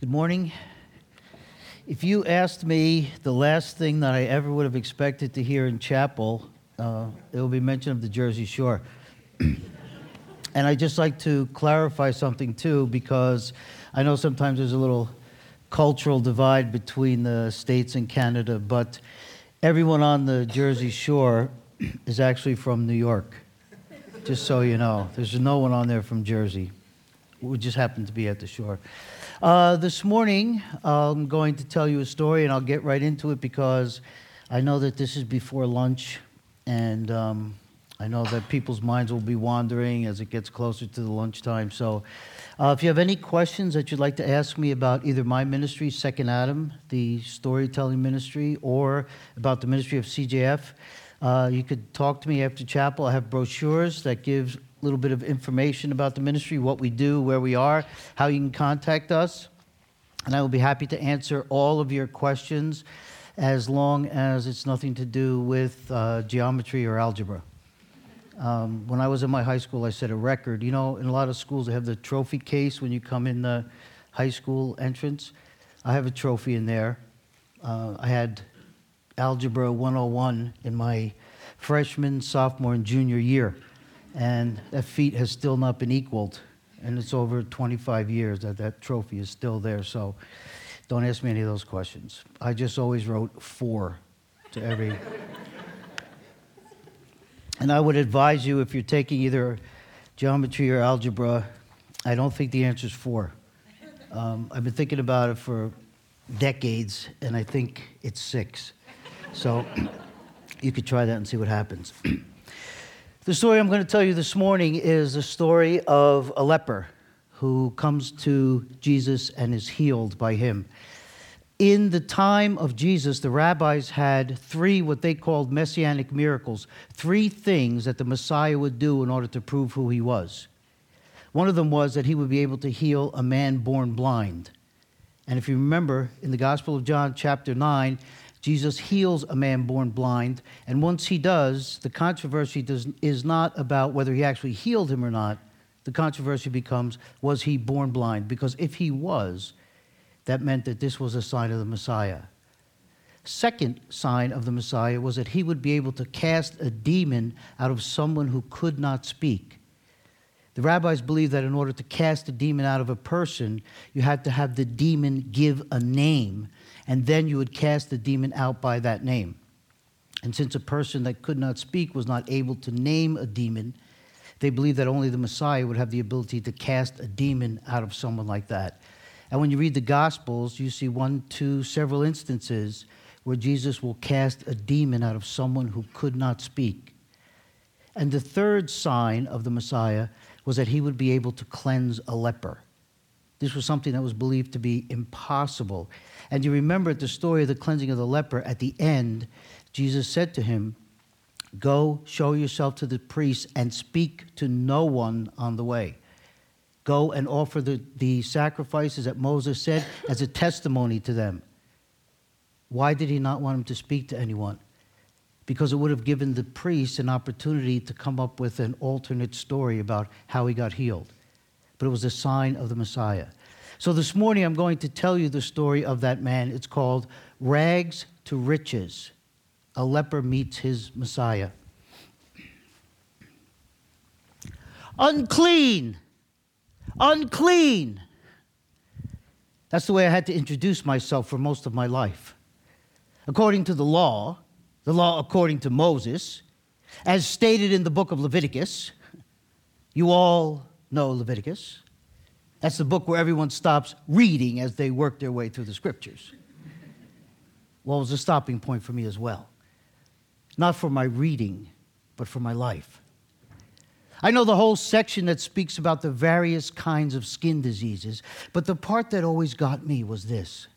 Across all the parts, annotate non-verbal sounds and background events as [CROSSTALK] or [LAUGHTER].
Good morning. If you asked me the last thing that I ever would have expected to hear in chapel, uh, it will be mention of the Jersey Shore. [CLEARS THROAT] and I'd just like to clarify something too, because I know sometimes there's a little cultural divide between the States and Canada, but everyone on the Jersey Shore is actually from New York, just so you know. There's no one on there from Jersey. We just happened to be at the shore. Uh, this morning, I'm going to tell you a story, and I'll get right into it because I know that this is before lunch, and um, I know that people's minds will be wandering as it gets closer to the lunchtime. So, uh, if you have any questions that you'd like to ask me about either my ministry, Second Adam, the storytelling ministry, or about the ministry of CJF, uh, you could talk to me after chapel. I have brochures that give little bit of information about the ministry, what we do, where we are, how you can contact us. And I will be happy to answer all of your questions as long as it's nothing to do with uh, geometry or algebra. Um, when I was in my high school, I set a record. You know, in a lot of schools, they have the trophy case when you come in the high school entrance. I have a trophy in there. Uh, I had Algebra 101 in my freshman, sophomore, and junior year and that feat has still not been equaled. And it's over 25 years that that trophy is still there. So don't ask me any of those questions. I just always wrote four to every. [LAUGHS] and I would advise you if you're taking either geometry or algebra, I don't think the answer is four. Um, I've been thinking about it for decades, and I think it's six. So [CLEARS THROAT] you could try that and see what happens. [CLEARS THROAT] The story I'm going to tell you this morning is the story of a leper who comes to Jesus and is healed by him. In the time of Jesus, the rabbis had three what they called messianic miracles, three things that the Messiah would do in order to prove who he was. One of them was that he would be able to heal a man born blind. And if you remember in the Gospel of John, chapter 9, Jesus heals a man born blind, and once he does, the controversy does, is not about whether he actually healed him or not. The controversy becomes was he born blind? Because if he was, that meant that this was a sign of the Messiah. Second sign of the Messiah was that he would be able to cast a demon out of someone who could not speak. The rabbis believed that in order to cast a demon out of a person, you had to have the demon give a name and then you would cast the demon out by that name. And since a person that could not speak was not able to name a demon, they believed that only the Messiah would have the ability to cast a demon out of someone like that. And when you read the Gospels, you see one, two, several instances where Jesus will cast a demon out of someone who could not speak. And the third sign of the Messiah was that he would be able to cleanse a leper. This was something that was believed to be impossible. And you remember the story of the cleansing of the leper at the end, Jesus said to him, Go show yourself to the priests and speak to no one on the way. Go and offer the, the sacrifices that Moses said as a testimony to them. Why did he not want him to speak to anyone? Because it would have given the priests an opportunity to come up with an alternate story about how he got healed. But it was a sign of the Messiah. So this morning I'm going to tell you the story of that man. It's called Rags to Riches. A leper meets his Messiah. Unclean! Unclean! That's the way I had to introduce myself for most of my life. According to the law, the law according to Moses, as stated in the book of Leviticus, you all know Leviticus. That's the book where everyone stops reading as they work their way through the scriptures. Well, it was a stopping point for me as well. Not for my reading, but for my life. I know the whole section that speaks about the various kinds of skin diseases, but the part that always got me was this.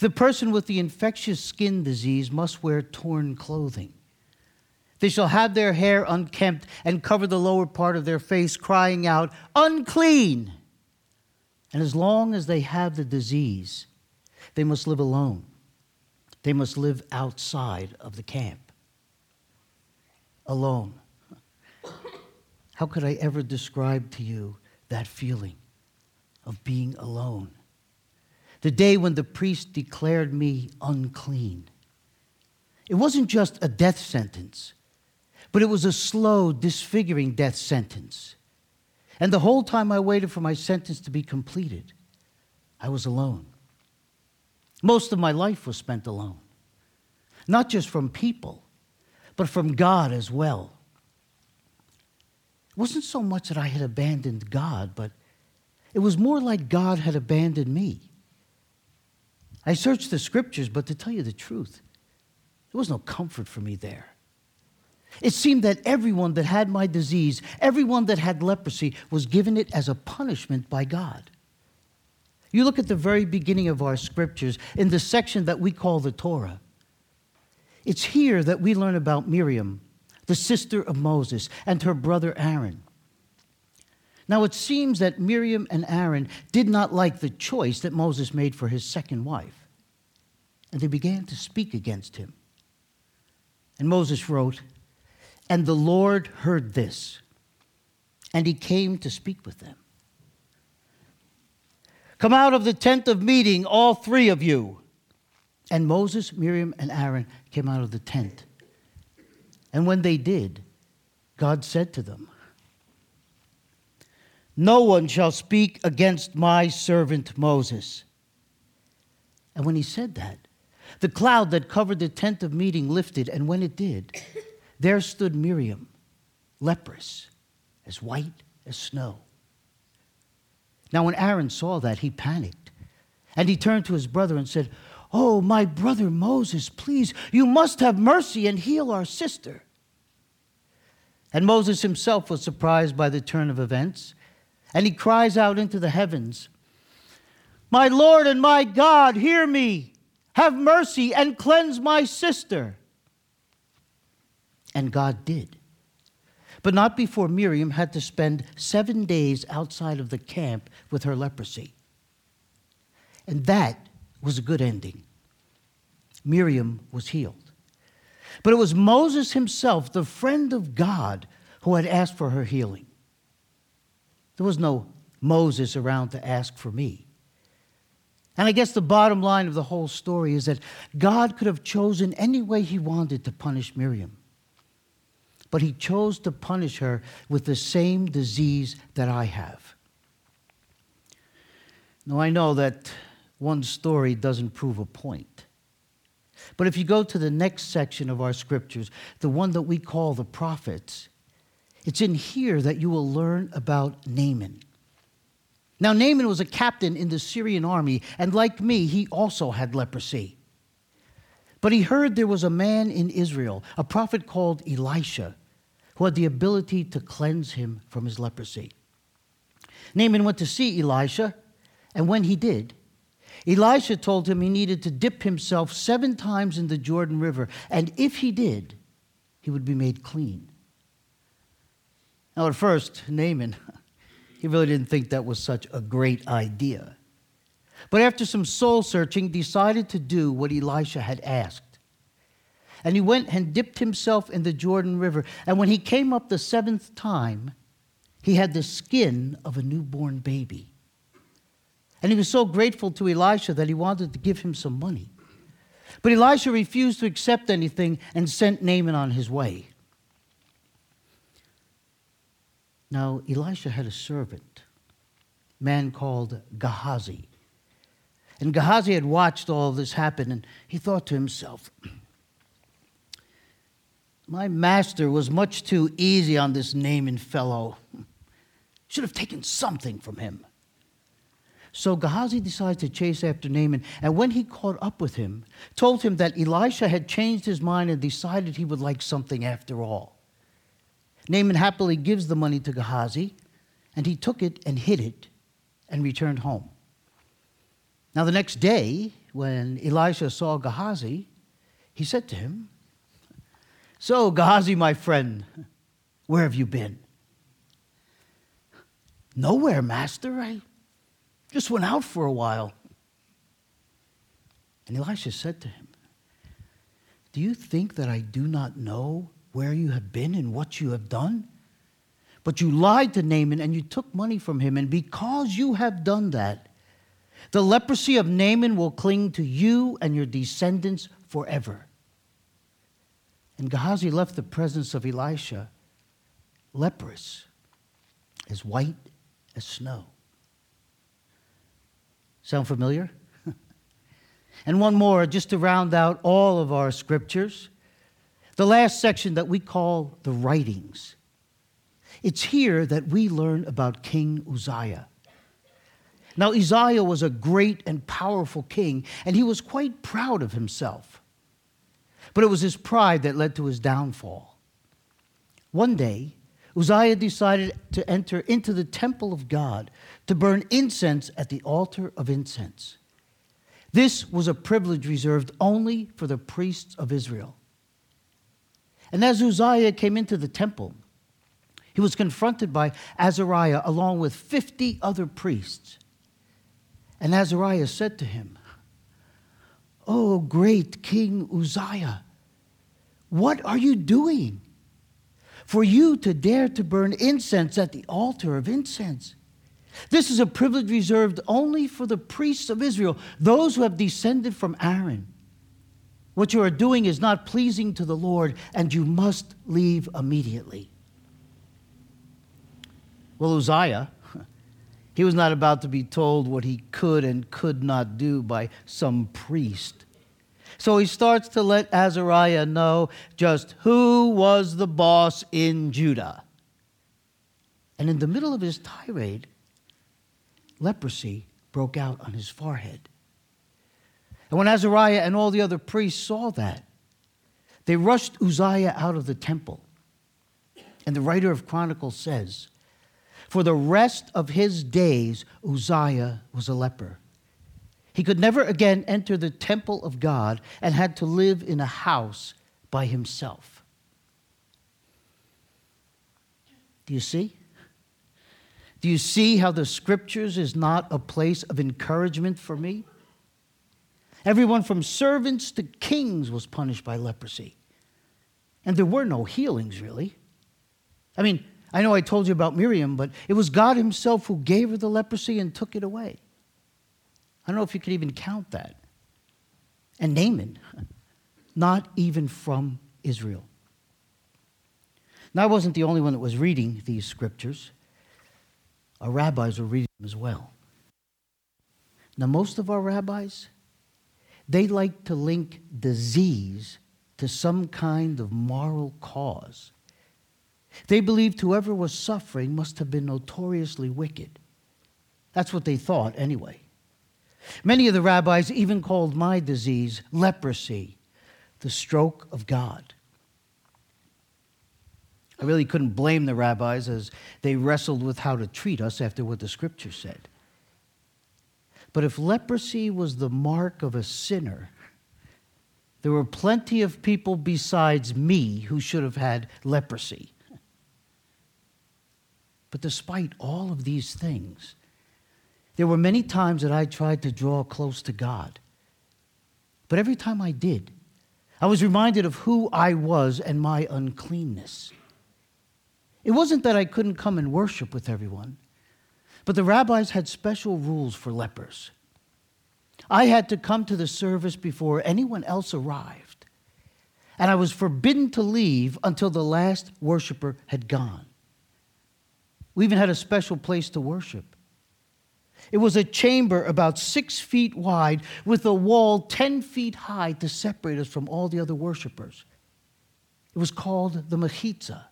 The person with the infectious skin disease must wear torn clothing. They shall have their hair unkempt and cover the lower part of their face, crying out, Unclean! And as long as they have the disease, they must live alone. They must live outside of the camp. Alone. How could I ever describe to you that feeling? of being alone. The day when the priest declared me unclean. It wasn't just a death sentence, but it was a slow, disfiguring death sentence. And the whole time I waited for my sentence to be completed, I was alone. Most of my life was spent alone, not just from people, but from God as well. It wasn't so much that I had abandoned God, but it was more like God had abandoned me. I searched the scriptures, but to tell you the truth, there was no comfort for me there. It seemed that everyone that had my disease, everyone that had leprosy, was given it as a punishment by God. You look at the very beginning of our scriptures in the section that we call the Torah. It's here that we learn about Miriam, the sister of Moses, and her brother Aaron. Now, it seems that Miriam and Aaron did not like the choice that Moses made for his second wife, and they began to speak against him. And Moses wrote, And the Lord heard this, and he came to speak with them. Come out of the tent of meeting, all three of you. And Moses, Miriam, and Aaron came out of the tent. And when they did, God said to them, No one shall speak against my servant Moses. And when he said that, the cloud that covered the tent of meeting lifted, and when it did, there stood Miriam, leprous, as white as snow. Now, when Aaron saw that, he panicked. And he turned to his brother and said, Oh, my brother Moses, please, you must have mercy and heal our sister. And Moses himself was surprised by the turn of events, and he cries out into the heavens, My Lord and my God, hear me. Have mercy and cleanse my sister. And God did. But not before Miriam had to spend seven days outside of the camp with her leprosy. And that was a good ending. Miriam was healed. But it was Moses himself, the friend of God, who had asked for her healing. There was no Moses around to ask for me. And I guess the bottom line of the whole story is that God could have chosen any way he wanted to punish Miriam. But he chose to punish her with the same disease that I have. Now, I know that one story doesn't prove a point. But if you go to the next section of our scriptures, the one that we call the prophets, it's in here that you will learn about Naaman. Now, Naaman was a captain in the Syrian army, and like me, he also had leprosy. But he heard there was a man in Israel, a prophet called Elisha, who had the ability to cleanse him from his leprosy. Naaman went to see Elisha, and when he did, Elisha told him he needed to dip himself seven times in the Jordan River, and if he did, he would be made clean. Now, at first, Naaman, [LAUGHS] he really didn't think that was such a great idea. But after some soul searching, decided to do what Elisha had asked. And he went and dipped himself in the Jordan River. And when he came up the seventh time, he had the skin of a newborn baby. And he was so grateful to Elisha that he wanted to give him some money. But Elisha refused to accept anything and sent Naaman on his way. Now, Elisha had a servant, a man called Gehazi. And Gehazi had watched all this happen, and he thought to himself, My master was much too easy on this Naaman fellow. Should have taken something from him. So Gehazi decides to chase after Naaman, and when he caught up with him, told him that Elisha had changed his mind and decided he would like something after all. Naaman happily gives the money to Gehazi, and he took it and hid it and returned home. Now, the next day, when Elisha saw Gehazi, he said to him, So, Gehazi, my friend, where have you been? Nowhere, master. I just went out for a while. And Elisha said to him, Do you think that I do not know where you have been and what you have done? But you lied to Naaman and you took money from him. And because you have done that, the leprosy of Naaman will cling to you and your descendants forever. And Gehazi left the presence of Elisha leprous, as white as snow. Sound familiar? [LAUGHS] and one more, just to round out all of our scriptures. The last section that we call the writings. It's here that we learn about King Uzziah. Now, Uzziah was a great and powerful king, and he was quite proud of himself. But it was his pride that led to his downfall. One day, Uzziah decided to enter into the temple of God to burn incense at the altar of incense. This was a privilege reserved only for the priests of Israel. And as Uzziah came into the temple, he was confronted by Azariah along with 50 other priests. And Azariah said to him, Oh, great King Uzziah, what are you doing? For you to dare to burn incense at the altar of incense. This is a privilege reserved only for the priests of Israel, those who have descended from Aaron. What you are doing is not pleasing to the Lord, and you must leave immediately. Well, Uzziah, he was not about to be told what he could and could not do by some priest. So he starts to let Azariah know just who was the boss in Judah. And in the middle of his tirade, leprosy broke out on his forehead. And when Azariah and all the other priests saw that, they rushed Uzziah out of the temple. And the writer of Chronicles says, For the rest of his days, Uzziah was a leper. He could never again enter the temple of God and had to live in a house by himself. Do you see? Do you see how the scriptures is not a place of encouragement for me? Everyone from servants to kings was punished by leprosy. And there were no healings, really. I mean, I know I told you about Miriam, but it was God Himself who gave her the leprosy and took it away. I don't know if you could even count that. And Naaman, [LAUGHS] not even from Israel. Now, I wasn't the only one that was reading these scriptures. Our rabbis were reading them as well. Now, most of our rabbis, they like to link disease to some kind of moral cause. They believed whoever was suffering must have been notoriously wicked. That's what they thought, anyway. Many of the rabbis even called my disease leprosy, the stroke of God. I really couldn't blame the rabbis as they wrestled with how to treat us after what the scripture said. But if leprosy was the mark of a sinner, there were plenty of people besides me who should have had leprosy. But despite all of these things, there were many times that I tried to draw close to God. But every time I did, I was reminded of who I was and my uncleanness. It wasn't that I couldn't come and worship with everyone. But the rabbis had special rules for lepers. I had to come to the service before anyone else arrived, and I was forbidden to leave until the last worshiper had gone. We even had a special place to worship. It was a chamber about six feet wide with a wall 10 feet high to separate us from all the other worshipers. It was called the Mechitza.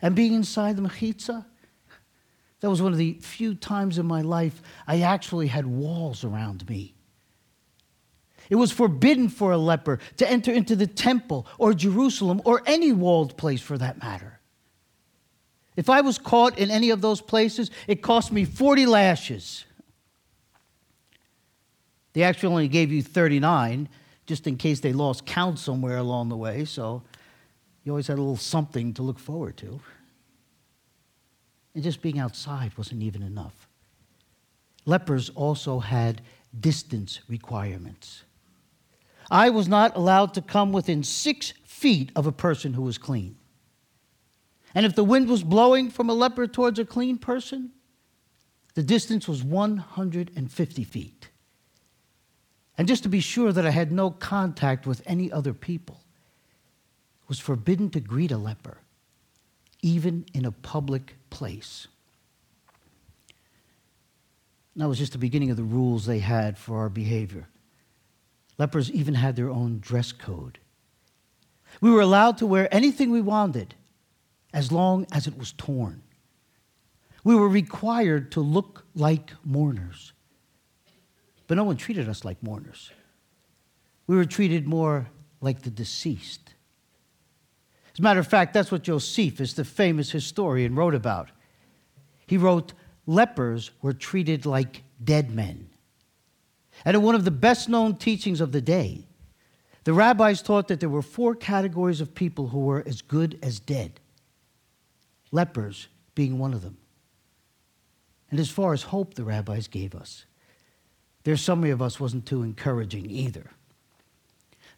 And being inside the Mechitza, that was one of the few times in my life I actually had walls around me. It was forbidden for a leper to enter into the temple or Jerusalem or any walled place for that matter. If I was caught in any of those places, it cost me 40 lashes. They actually only gave you 39 just in case they lost count somewhere along the way, so you always had a little something to look forward to. And just being outside wasn't even enough. Lepers also had distance requirements. I was not allowed to come within six feet of a person who was clean. And if the wind was blowing from a leper towards a clean person, the distance was 150 feet. And just to be sure that I had no contact with any other people, was forbidden to greet a leper, even in a public place. And that was just the beginning of the rules they had for our behavior. Lepers even had their own dress code. We were allowed to wear anything we wanted as long as it was torn. We were required to look like mourners. But no one treated us like mourners. We were treated more like the deceased. As a matter of fact, that's what Josephus, the famous historian, wrote about. He wrote, Lepers were treated like dead men. And in one of the best known teachings of the day, the rabbis taught that there were four categories of people who were as good as dead, lepers being one of them. And as far as hope the rabbis gave us, their summary of us wasn't too encouraging either.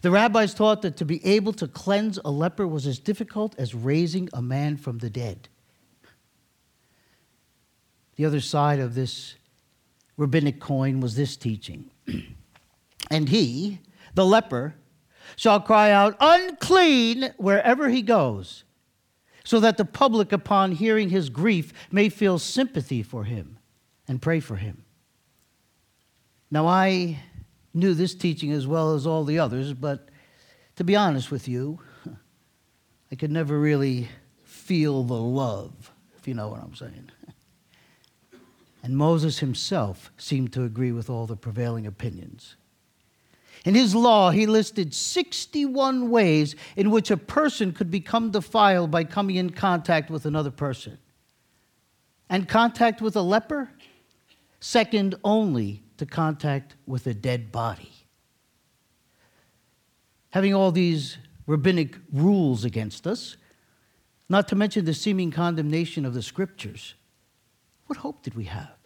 The rabbis taught that to be able to cleanse a leper was as difficult as raising a man from the dead. The other side of this rabbinic coin was this teaching. [CLEARS THROAT] and he, the leper, shall cry out, unclean, wherever he goes, so that the public, upon hearing his grief, may feel sympathy for him and pray for him. Now, I knew this teaching as well as all the others, but to be honest with you, I could never really feel the love, if you know what I'm saying. And Moses himself seemed to agree with all the prevailing opinions. In his law, he listed 61 ways in which a person could become defiled by coming in contact with another person. And contact with a leper? Second only to contact with a dead body. Having all these rabbinic rules against us, not to mention the seeming condemnation of the scriptures, what hope did we have?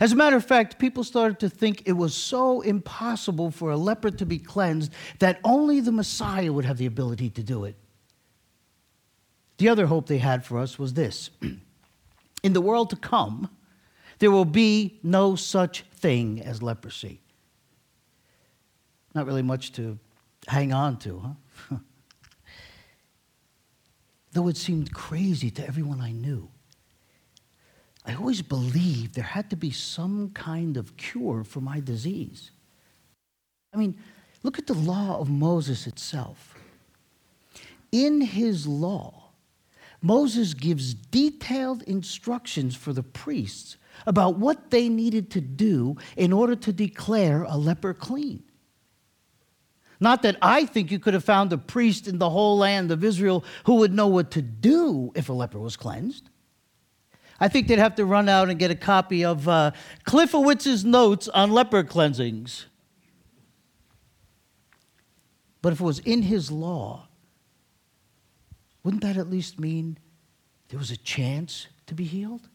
As a matter of fact, people started to think it was so impossible for a leper to be cleansed that only the Messiah would have the ability to do it. The other hope they had for us was this [CLEARS THROAT] In the world to come, there will be no such thing as leprosy. Not really much to hang on to, huh? [LAUGHS] Though it seemed crazy to everyone I knew. I always believed there had to be some kind of cure for my disease. I mean, look at the law of Moses itself. In his law, Moses gives detailed instructions for the priests about what they needed to do in order to declare a leper clean. Not that I think you could have found a priest in the whole land of Israel who would know what to do if a leper was cleansed. I think they'd have to run out and get a copy of uh, Klifowitz's notes on leper cleansings. But if it was in his law, wouldn't that at least mean there was a chance to be healed?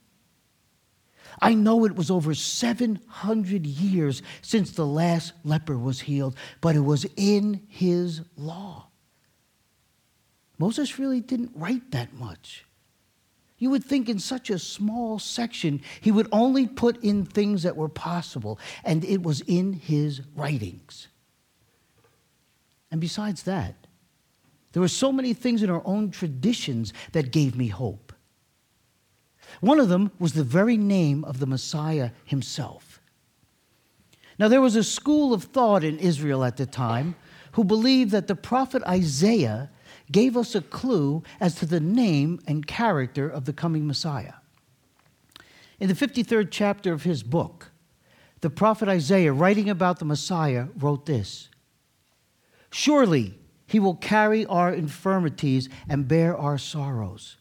I know it was over 700 years since the last leper was healed, but it was in his law. Moses really didn't write that much. You would think in such a small section, he would only put in things that were possible, and it was in his writings. And besides that, there were so many things in our own traditions that gave me hope. One of them was the very name of the Messiah himself. Now, there was a school of thought in Israel at the time who believed that the prophet Isaiah gave us a clue as to the name and character of the coming Messiah. In the 53rd chapter of his book, the prophet Isaiah, writing about the Messiah, wrote this Surely he will carry our infirmities and bear our sorrows.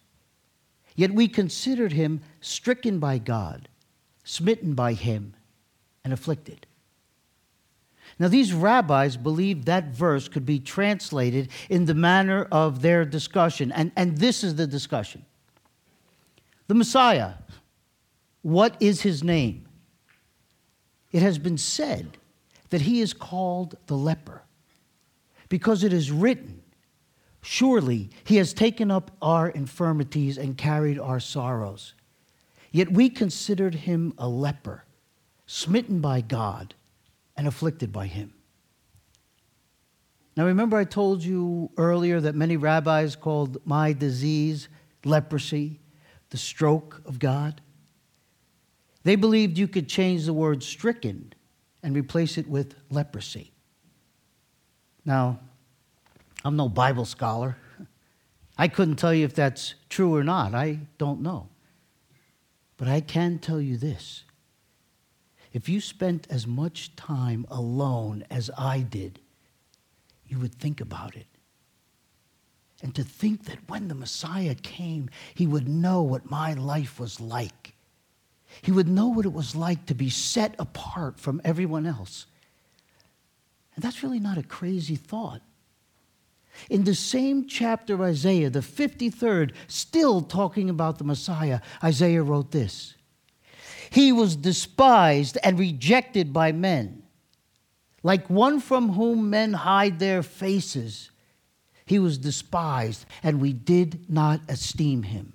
Yet we considered him stricken by God, smitten by him, and afflicted. Now, these rabbis believed that verse could be translated in the manner of their discussion, and, and this is the discussion. The Messiah, what is his name? It has been said that he is called the leper because it is written, Surely he has taken up our infirmities and carried our sorrows. Yet we considered him a leper, smitten by God and afflicted by him. Now, remember, I told you earlier that many rabbis called my disease leprosy, the stroke of God? They believed you could change the word stricken and replace it with leprosy. Now, I'm no Bible scholar. I couldn't tell you if that's true or not. I don't know. But I can tell you this if you spent as much time alone as I did, you would think about it. And to think that when the Messiah came, he would know what my life was like. He would know what it was like to be set apart from everyone else. And that's really not a crazy thought. In the same chapter of Isaiah, the 53rd, still talking about the Messiah, Isaiah wrote this He was despised and rejected by men, like one from whom men hide their faces. He was despised, and we did not esteem him.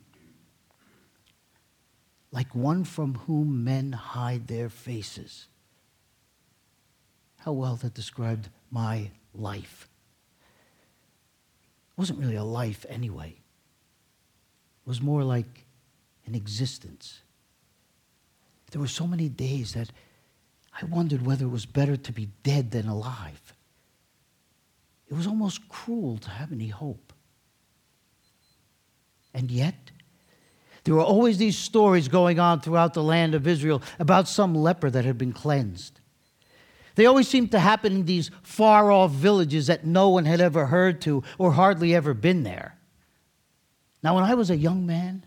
Like one from whom men hide their faces. How well that described my life. It wasn't really a life anyway. It was more like an existence. There were so many days that I wondered whether it was better to be dead than alive. It was almost cruel to have any hope. And yet, there were always these stories going on throughout the land of Israel about some leper that had been cleansed. They always seemed to happen in these far off villages that no one had ever heard to or hardly ever been there. Now, when I was a young man,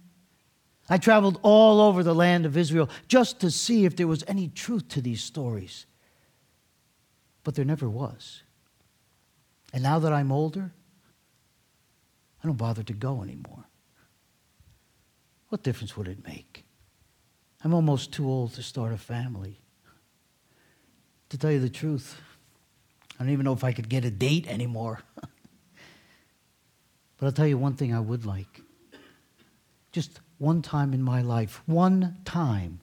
I traveled all over the land of Israel just to see if there was any truth to these stories. But there never was. And now that I'm older, I don't bother to go anymore. What difference would it make? I'm almost too old to start a family. To tell you the truth, I don't even know if I could get a date anymore. [LAUGHS] but I'll tell you one thing I would like. Just one time in my life, one time,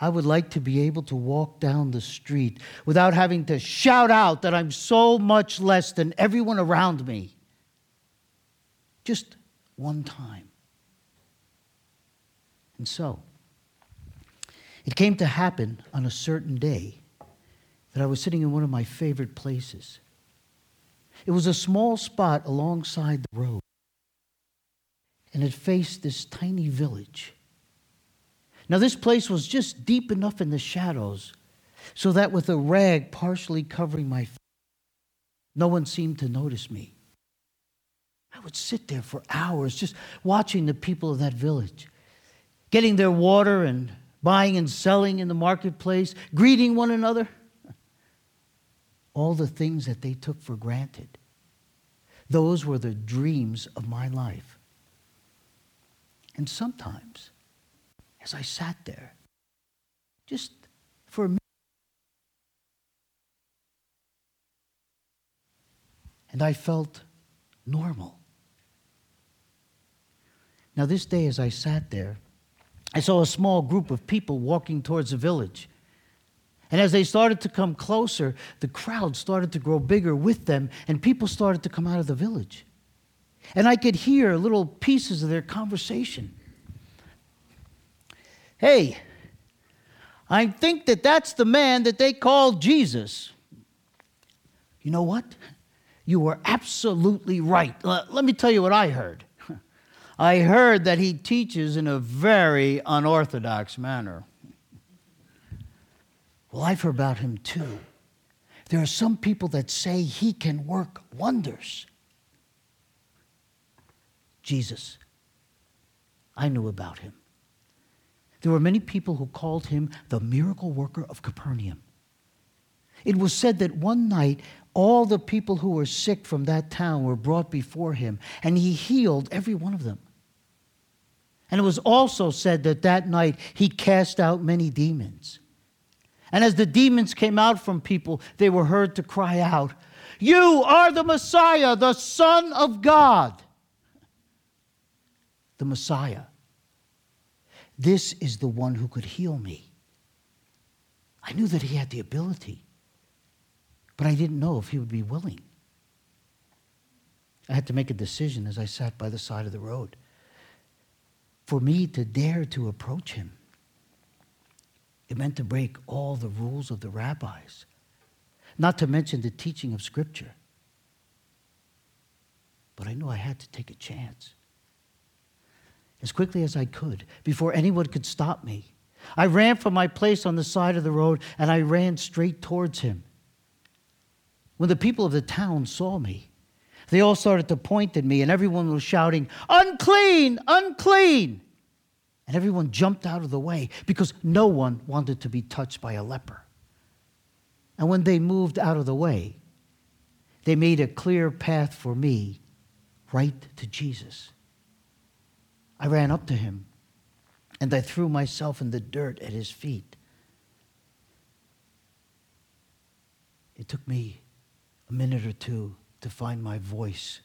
I would like to be able to walk down the street without having to shout out that I'm so much less than everyone around me. Just one time. And so, it came to happen on a certain day that I was sitting in one of my favorite places. It was a small spot alongside the road, and it faced this tiny village. Now, this place was just deep enough in the shadows so that with a rag partially covering my face, no one seemed to notice me. I would sit there for hours just watching the people of that village, getting their water and buying and selling in the marketplace, greeting one another all the things that they took for granted. Those were the dreams of my life. And sometimes, as I sat there, just for a minute, and I felt normal. Now, this day, as I sat there, I saw a small group of people walking towards the village. And as they started to come closer, the crowd started to grow bigger with them, and people started to come out of the village. And I could hear little pieces of their conversation. Hey, I think that that's the man that they called Jesus. You know what? You were absolutely right. Let me tell you what I heard. [LAUGHS] I heard that he teaches in a very unorthodox manner. Well, I've heard about him too. There are some people that say he can work wonders. Jesus, I knew about him. There were many people who called him the miracle worker of Capernaum. It was said that one night all the people who were sick from that town were brought before him, and he healed every one of them. And it was also said that that night he cast out many demons. And as the demons came out from people, they were heard to cry out, You are the Messiah, the Son of God. The Messiah. This is the one who could heal me. I knew that he had the ability, but I didn't know if he would be willing. I had to make a decision as I sat by the side of the road for me to dare to approach him. It meant to break all the rules of the rabbis, not to mention the teaching of Scripture. But I knew I had to take a chance. As quickly as I could, before anyone could stop me, I ran from my place on the side of the road and I ran straight towards him. When the people of the town saw me, they all started to point at me, and everyone was shouting, Unclean, unclean. And everyone jumped out of the way because no one wanted to be touched by a leper. And when they moved out of the way, they made a clear path for me right to Jesus. I ran up to him and I threw myself in the dirt at his feet. It took me a minute or two to find my voice.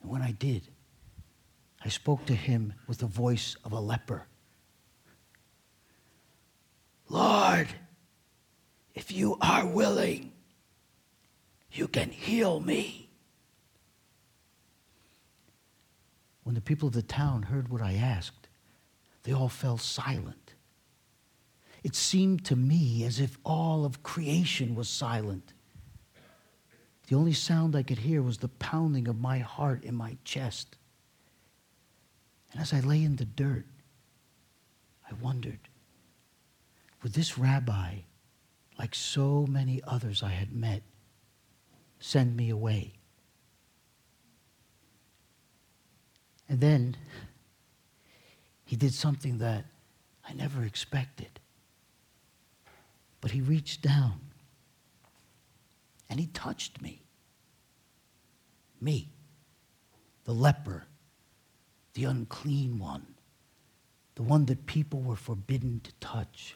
And when I did, I spoke to him with the voice of a leper. Lord, if you are willing, you can heal me. When the people of the town heard what I asked, they all fell silent. It seemed to me as if all of creation was silent. The only sound I could hear was the pounding of my heart in my chest. And as I lay in the dirt, I wondered would this rabbi, like so many others I had met, send me away? And then he did something that I never expected. But he reached down and he touched me. Me, the leper the unclean one, the one that people were forbidden to touch.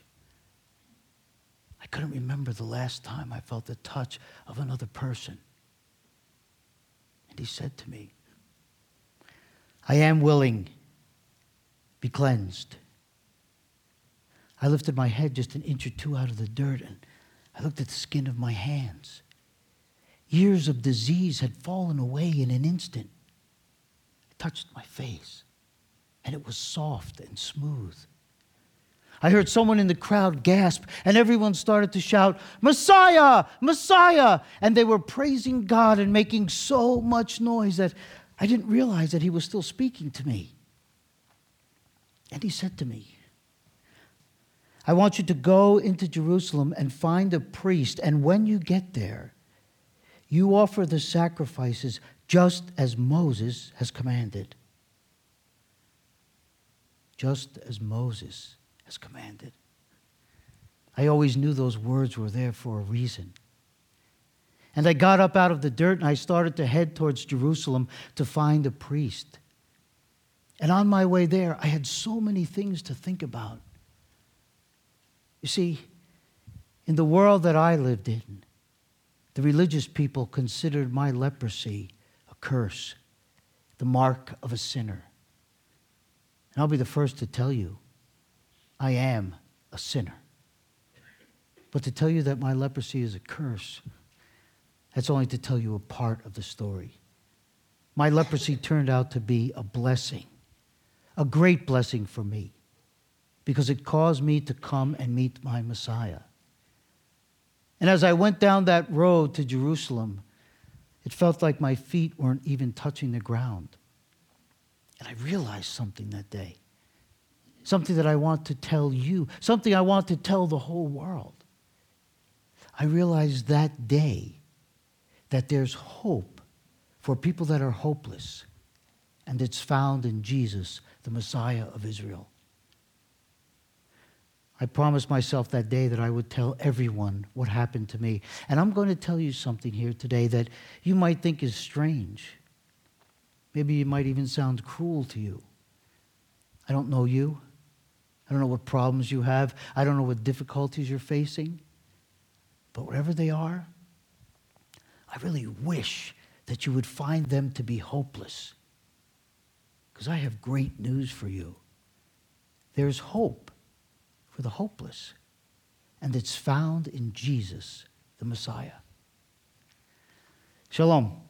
I couldn't remember the last time I felt the touch of another person. And he said to me, I am willing, be cleansed. I lifted my head just an inch or two out of the dirt and I looked at the skin of my hands. Years of disease had fallen away in an instant I touched my face, and it was soft and smooth. I heard someone in the crowd gasp, and everyone started to shout, Messiah, Messiah! And they were praising God and making so much noise that I didn't realize that He was still speaking to me. And He said to me, I want you to go into Jerusalem and find a priest, and when you get there, you offer the sacrifices just as Moses has commanded. Just as Moses has commanded. I always knew those words were there for a reason. And I got up out of the dirt and I started to head towards Jerusalem to find a priest. And on my way there, I had so many things to think about. You see, in the world that I lived in, the religious people considered my leprosy a curse, the mark of a sinner. And I'll be the first to tell you, I am a sinner. But to tell you that my leprosy is a curse, that's only to tell you a part of the story. My leprosy turned out to be a blessing, a great blessing for me, because it caused me to come and meet my Messiah. And as I went down that road to Jerusalem, it felt like my feet weren't even touching the ground. And I realized something that day. Something that I want to tell you, something I want to tell the whole world. I realized that day that there's hope for people that are hopeless, and it's found in Jesus, the Messiah of Israel. I promised myself that day that I would tell everyone what happened to me. And I'm going to tell you something here today that you might think is strange. Maybe it might even sound cruel to you. I don't know you. I don't know what problems you have. I don't know what difficulties you're facing. But whatever they are, I really wish that you would find them to be hopeless. Because I have great news for you. There's hope for the hopeless, and it's found in Jesus, the Messiah. Shalom.